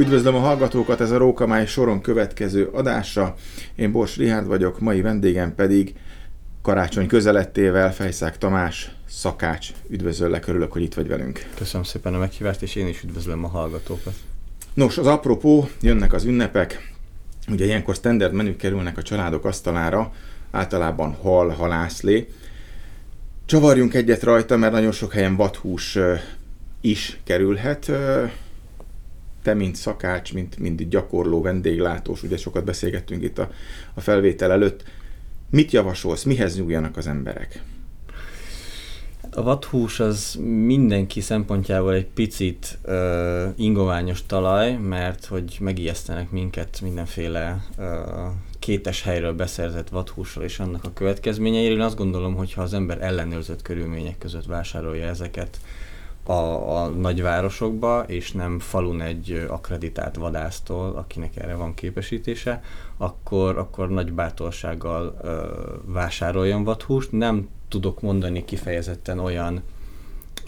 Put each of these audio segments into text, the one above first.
Üdvözlöm a hallgatókat, ez a Rókamály soron következő adása. Én Bors Rihárd vagyok, mai vendégem pedig karácsony közelettével Fejszák Tamás, szakács. Üdvözöllek, örülök, hogy itt vagy velünk. Köszönöm szépen a meghívást, és én is üdvözlöm a hallgatókat. Nos, az apropó, jönnek az ünnepek. Ugye ilyenkor standard menük kerülnek a családok asztalára, általában hal, halászlé. Csavarjunk egyet rajta, mert nagyon sok helyen vadhús is kerülhet te, mint szakács, mint, mint gyakorló, vendéglátós, ugye sokat beszélgettünk itt a, a felvétel előtt, mit javasolsz, mihez nyúljanak az emberek? A vadhús az mindenki szempontjából egy picit uh, ingoványos talaj, mert hogy megijesztenek minket mindenféle uh, kétes helyről beszerzett vadhússal és annak a következményeiről. Én azt gondolom, hogy ha az ember ellenőrzött körülmények között vásárolja ezeket, a, a nagyvárosokba, és nem falun egy akreditált vadásztól, akinek erre van képesítése, akkor, akkor nagy bátorsággal ö, vásároljon vadhúst. Nem tudok mondani kifejezetten olyan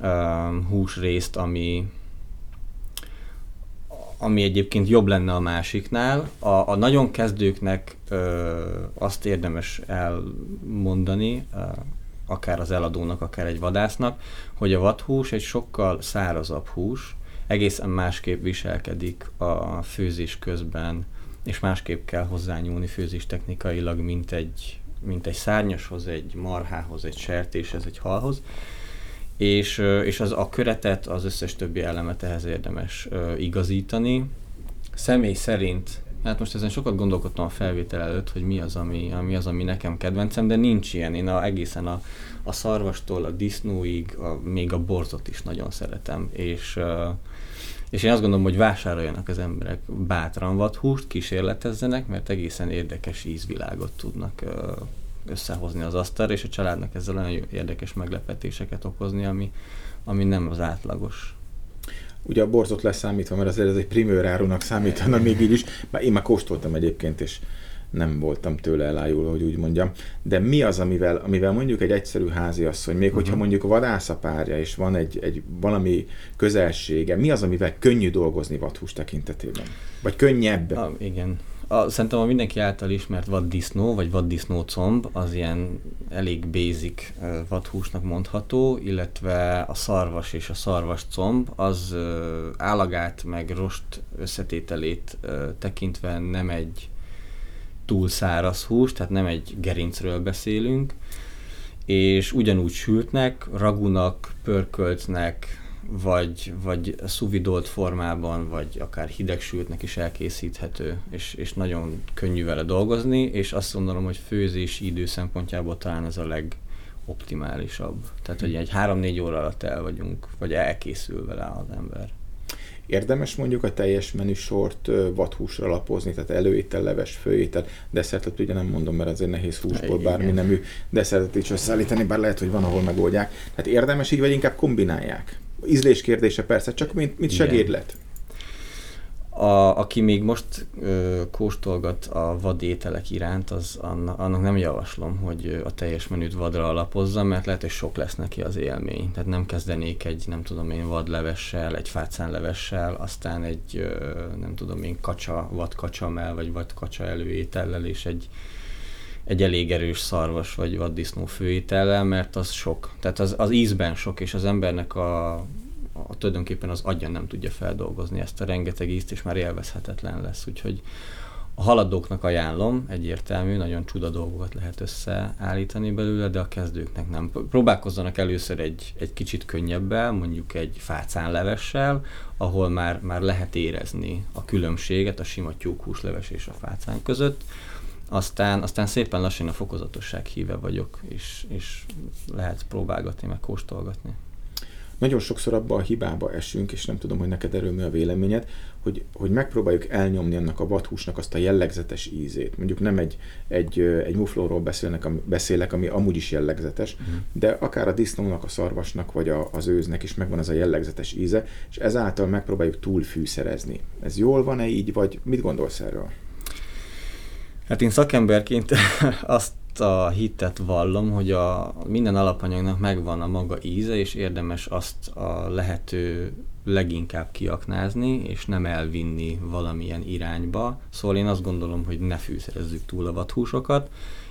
ö, húsrészt, ami, ami egyébként jobb lenne a másiknál. A, a nagyon kezdőknek ö, azt érdemes elmondani, ö, akár az eladónak, akár egy vadásznak, hogy a vadhús egy sokkal szárazabb hús, egészen másképp viselkedik a főzés közben, és másképp kell hozzányúlni főzés technikailag, mint egy, mint egy szárnyashoz, egy marhához, egy sertéshez, egy halhoz. És, és az a köretet, az összes többi elemet ehhez érdemes igazítani. Személy szerint Hát most ezen sokat gondolkodtam a felvétel előtt, hogy mi az, ami, ami az, ami nekem kedvencem, de nincs ilyen. Én a, egészen a, a szarvastól a disznóig, a, még a borzot is nagyon szeretem. És, és én azt gondolom, hogy vásároljanak az emberek bátran vadhúst, kísérletezzenek, mert egészen érdekes ízvilágot tudnak összehozni az asztalra, és a családnak ezzel olyan érdekes meglepetéseket okozni, ami, ami nem az átlagos ugye a borzot leszámítva, mert azért ez egy primőr árunak számítana még így is, már én már kóstoltam egyébként, és nem voltam tőle elájulva, hogy úgy mondjam. De mi az, amivel, amivel mondjuk egy egyszerű háziasszony, még uh-huh. hogyha mhm. mondjuk vadászapárja, és van egy, egy valami közelsége, mi az, amivel könnyű dolgozni vadhús tekintetében? Vagy könnyebb? Ah, igen a, szerintem a mindenki által ismert vaddisznó, vagy vaddisznó comb, az ilyen elég basic vadhúsnak mondható, illetve a szarvas és a szarvas comb, az állagát meg rost összetételét tekintve nem egy túl száraz hús, tehát nem egy gerincről beszélünk, és ugyanúgy sültnek, ragunak, pörköltnek, vagy, vagy szuvidolt formában, vagy akár hidegsültnek is elkészíthető, és, és nagyon könnyű vele dolgozni, és azt gondolom, hogy főzési idő szempontjából talán ez a legoptimálisabb. Tehát, hogy egy három-négy óra alatt el vagyunk, vagy elkészül vele az ember. Érdemes mondjuk a teljes menüsort vadhúsra lapozni, tehát előétel, leves, főétel, desszertet ugye nem mondom, mert azért nehéz húsból bármi nemű desszertet is összeállítani, bár lehet, hogy van, ahol megoldják. Tehát érdemes így, vagy inkább kombinálják? Ízlés kérdése persze, csak mint, mint segédlet. A, aki még most ö, kóstolgat a vadételek iránt, az annak, annak nem javaslom, hogy a teljes menüt vadra alapozza, mert lehet, hogy sok lesz neki az élmény. Tehát nem kezdenék egy, nem tudom én, vadlevessel, egy fácánlevessel, aztán egy, ö, nem tudom én, kacsa, vadkacsamel, vagy vadkacsa előétellel, és egy, egy elég erős szarvas vagy vaddisznó főétellel, mert az sok. Tehát az, az ízben sok, és az embernek a, a tulajdonképpen az agya nem tudja feldolgozni ezt a rengeteg ízt, és már élvezhetetlen lesz. Úgyhogy a haladóknak ajánlom, egyértelmű, nagyon csuda dolgokat lehet összeállítani belőle, de a kezdőknek nem. Próbálkozzanak először egy, egy kicsit könnyebbel, mondjuk egy fácánlevessel, ahol már, már lehet érezni a különbséget a sima tyúkhúsleves és a fácán között, aztán, aztán szépen lassan a fokozatosság híve vagyok, és, és lehet próbálgatni, meg kóstolgatni. Nagyon sokszor abba a hibába esünk, és nem tudom, hogy neked erről mi a véleményed, hogy, hogy megpróbáljuk elnyomni annak a vadhúsnak azt a jellegzetes ízét. Mondjuk nem egy, egy, egy muflóról beszélnek, beszélek, ami amúgy is jellegzetes, uh-huh. de akár a disznónak, a szarvasnak, vagy a, az őznek is megvan az a jellegzetes íze, és ezáltal megpróbáljuk túlfűszerezni. Ez jól van-e így, vagy mit gondolsz erről? Hát én szakemberként azt a hitet vallom, hogy a minden alapanyagnak megvan a maga íze, és érdemes azt a lehető leginkább kiaknázni, és nem elvinni valamilyen irányba. Szóval én azt gondolom, hogy ne fűszerezzük túl a vadhúsokat.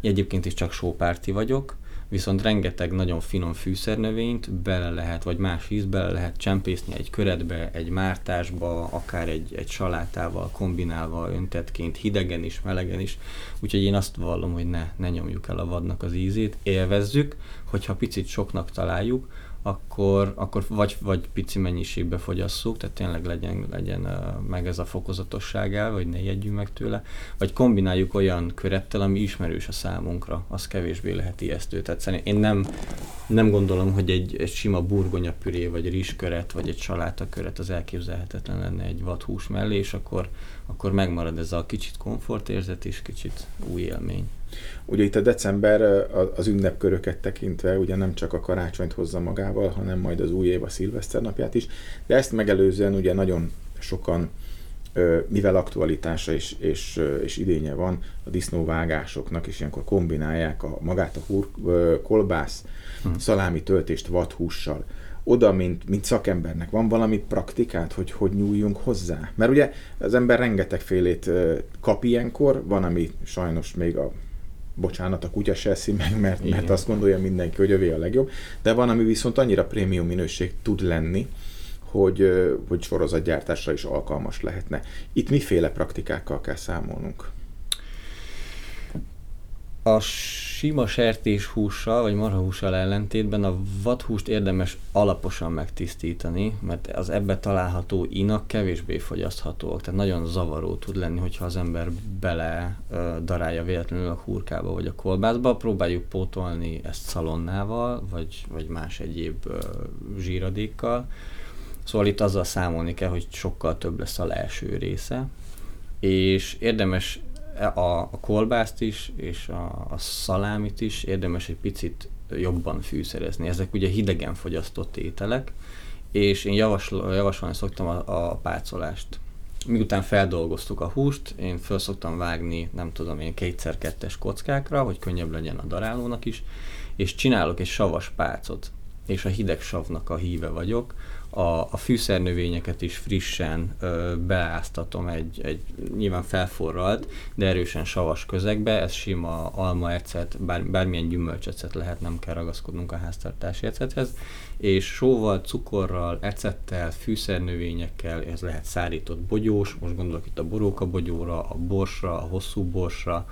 Egyébként is csak sópárti vagyok, viszont rengeteg nagyon finom fűszernövényt bele lehet, vagy más íz bele lehet csempészni egy köretbe, egy mártásba, akár egy, egy salátával kombinálva öntetként, hidegen is, melegen is. Úgyhogy én azt vallom, hogy ne, ne nyomjuk el a vadnak az ízét, élvezzük, hogyha picit soknak találjuk, akkor, akkor vagy, vagy pici mennyiségbe fogyasszuk, tehát tényleg legyen, legyen meg ez a fokozatosság el, vagy ne jegyünk meg tőle, vagy kombináljuk olyan körettel, ami ismerős a számunkra, az kevésbé lehet ijesztő. Tehát szerintem én nem, nem gondolom, hogy egy, egy sima burgonyapüré, vagy rizsköret, vagy egy salátaköret az elképzelhetetlen lenne egy vadhús mellé, és akkor, akkor megmarad ez a kicsit komfortérzet és kicsit új élmény. Ugye itt a december az ünnepköröket tekintve ugye nem csak a karácsonyt hozza magával, hanem majd az új év, a szilveszter napját is, de ezt megelőzően ugye nagyon sokan mivel aktualitása és, és, és idénye van a disznóvágásoknak, és ilyenkor kombinálják a, magát a húr, kolbász, hmm. szalámi töltést vadhússal. Oda, mint, mint szakembernek van valami praktikát, hogy hogy nyúljunk hozzá? Mert ugye az ember rengetegfélét kap ilyenkor, van, ami sajnos még a bocsánat, a kutya se eszi meg, mert, mert azt gondolja mindenki, hogy övé a legjobb, de van, ami viszont annyira prémium minőség tud lenni, hogy, hogy sorozatgyártásra is alkalmas lehetne. Itt miféle praktikákkal kell számolnunk? A sima sertéshússal vagy marhahússal ellentétben a vadhúst érdemes alaposan megtisztítani, mert az ebbe található inak kevésbé fogyaszthatóak, tehát nagyon zavaró tud lenni, hogyha az ember bele darálja véletlenül a hurkába vagy a kolbászba. Próbáljuk pótolni ezt szalonnával, vagy, vagy más egyéb uh, zsíradékkal. Szóval itt azzal számolni kell, hogy sokkal több lesz a leeső része, és érdemes a, a kolbászt is, és a, a szalámit is érdemes egy picit jobban fűszerezni. Ezek ugye hidegen fogyasztott ételek, és én javasol, javasolni szoktam a, a pácolást. Miután feldolgoztuk a húst, én föl szoktam vágni, nem tudom én, kétszer-kettes kockákra, hogy könnyebb legyen a darálónak is, és csinálok egy savas pácot, és a hideg savnak a híve vagyok, a, a fűszernövényeket is frissen ö, beáztatom egy, egy nyilván felforralt, de erősen savas közegbe, ez sima alma ecet, bár, bármilyen gyümölcsecet lehet, nem kell ragaszkodnunk a háztartási ecethez, és sóval, cukorral, ecettel, fűszernövényekkel, ez lehet szárított bogyós, most gondolok itt a boróka bogyóra, a borsra, a hosszú borsra,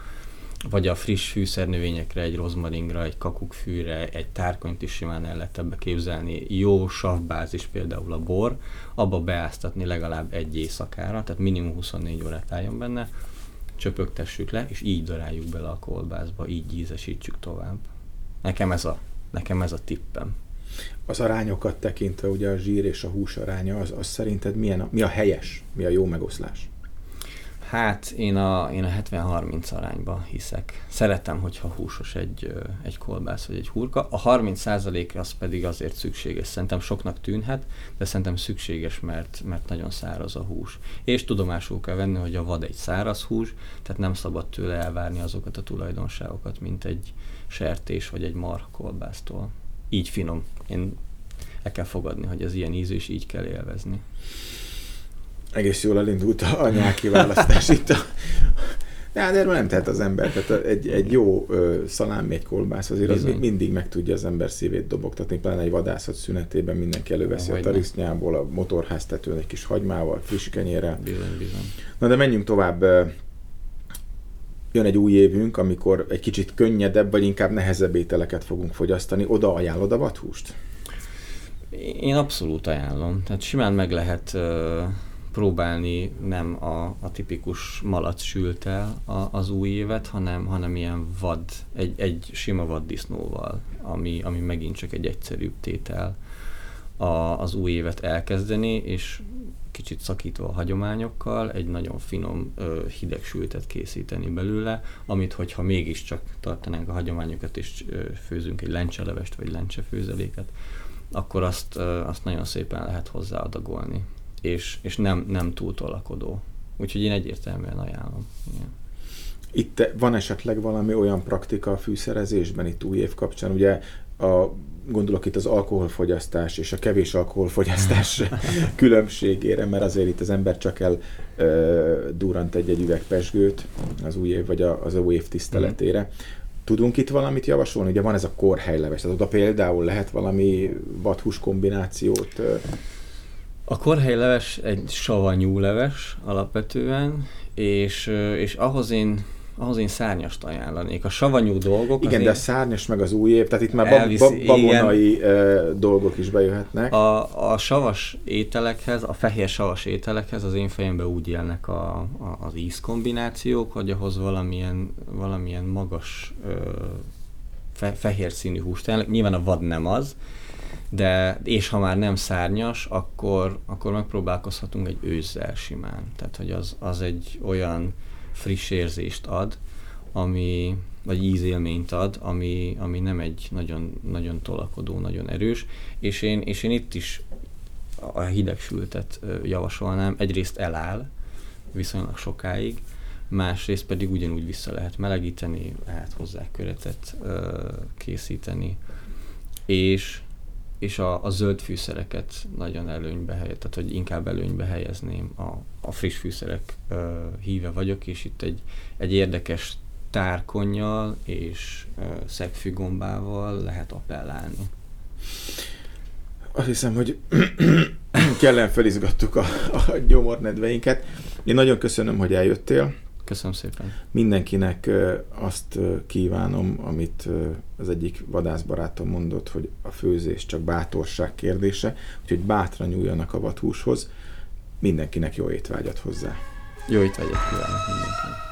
vagy a friss fűszernövényekre, egy rozmaringra, egy kakukkfűre, egy tárkonyt is simán el lehet ebbe képzelni. Jó savbázis például a bor, abba beáztatni legalább egy éjszakára, tehát minimum 24 órát álljon benne, csöpögtessük le, és így daráljuk bele a kolbászba, így ízesítsük tovább. Nekem ez a, nekem ez a tippem. Az arányokat tekintve, ugye a zsír és a hús aránya, az, az szerinted milyen a, mi a helyes, mi a jó megoszlás? Hát én a, én a 70-30 arányba hiszek. Szeretem, hogyha húsos egy, egy kolbász vagy egy hurka. A 30% az pedig azért szükséges. Szerintem soknak tűnhet, de szerintem szükséges, mert, mert nagyon száraz a hús. És tudomásul kell venni, hogy a vad egy száraz hús, tehát nem szabad tőle elvárni azokat a tulajdonságokat, mint egy sertés vagy egy marha kolbásztól. Így finom. Én el kell fogadni, hogy az ilyen ízű, és így kell élvezni egész jól elindult a nyáki választás itt a, de hát erről nem tehet az ember. Tehát egy, egy jó szalámi, egy kolbász azért Bizony. az mindig meg tudja az ember szívét dobogtatni, pláne egy vadászat szünetében mindenki előveszi a tarisznyából, a motorháztetőn egy kis hagymával, friss kenyérrel. Bizony, bizony. Na de menjünk tovább. Jön egy új évünk, amikor egy kicsit könnyedebb, vagy inkább nehezebb ételeket fogunk fogyasztani. Oda ajánlod a vathúst? Én abszolút ajánlom. Tehát simán meg lehet próbálni nem a, a tipikus malac sültel a, az új évet, hanem, hanem ilyen vad, egy, egy sima vaddisznóval, ami, ami megint csak egy egyszerűbb tétel a, az új évet elkezdeni, és kicsit szakítva a hagyományokkal, egy nagyon finom ö, hideg sültet készíteni belőle, amit hogyha mégiscsak tartanánk a hagyományokat, és ö, főzünk egy lencselevest, vagy lencsefőzeléket, akkor azt, ö, azt nagyon szépen lehet hozzáadagolni és, és nem, nem túl tolakodó. Úgyhogy én egyértelműen ajánlom. Igen. Itt van esetleg valami olyan praktika a fűszerezésben itt új év kapcsán? Ugye a, gondolok itt az alkoholfogyasztás és a kevés alkoholfogyasztás különbségére, mert azért itt az ember csak el uh, durant egy-egy üveg pesgőt az új év vagy a, az új év tiszteletére. Mm. Tudunk itt valamit javasolni? Ugye van ez a korhelyleves, tehát oda például lehet valami vadhús kombinációt a korhelyleves egy savanyú leves alapvetően, és, és ahhoz én ahhoz én szárnyast ajánlanék. A savanyú dolgok... Igen, de a szárnyas meg az új év, tehát itt már elviszi, bab, babonai igen. dolgok is bejöhetnek. A, a savas ételekhez, a fehér savas ételekhez az én fejemben úgy élnek a, a, az ízkombinációk, hogy ahhoz valamilyen, valamilyen magas fe, fehér színű húst. Nyilván a vad nem az, de és ha már nem szárnyas, akkor, akkor megpróbálkozhatunk egy őzzel simán. Tehát, hogy az, az egy olyan friss érzést ad, ami, vagy ízélményt ad, ami, ami nem egy nagyon, nagyon tolakodó, nagyon erős, és én, és én itt is a hidegsültet javasolnám. Egyrészt eláll viszonylag sokáig, másrészt pedig ugyanúgy vissza lehet melegíteni, lehet hozzá köretet készíteni, és és a, a zöld fűszereket nagyon előnybe helyez, tehát hogy inkább előnybe helyezném. A, a friss fűszerek ö, híve vagyok, és itt egy, egy érdekes tárkonnyal és ö, szegfűgombával lehet appellálni. Azt hiszem, hogy kellen felizgattuk a, a gyomornedveinket. Én nagyon köszönöm, hogy eljöttél. Köszönöm szépen. Mindenkinek azt kívánom, amit az egyik vadászbarátom mondott, hogy a főzés csak bátorság kérdése, úgyhogy bátran nyúljanak a vathúshoz. Mindenkinek jó étvágyat hozzá. Jó étvágyat kívánok mindenkinek.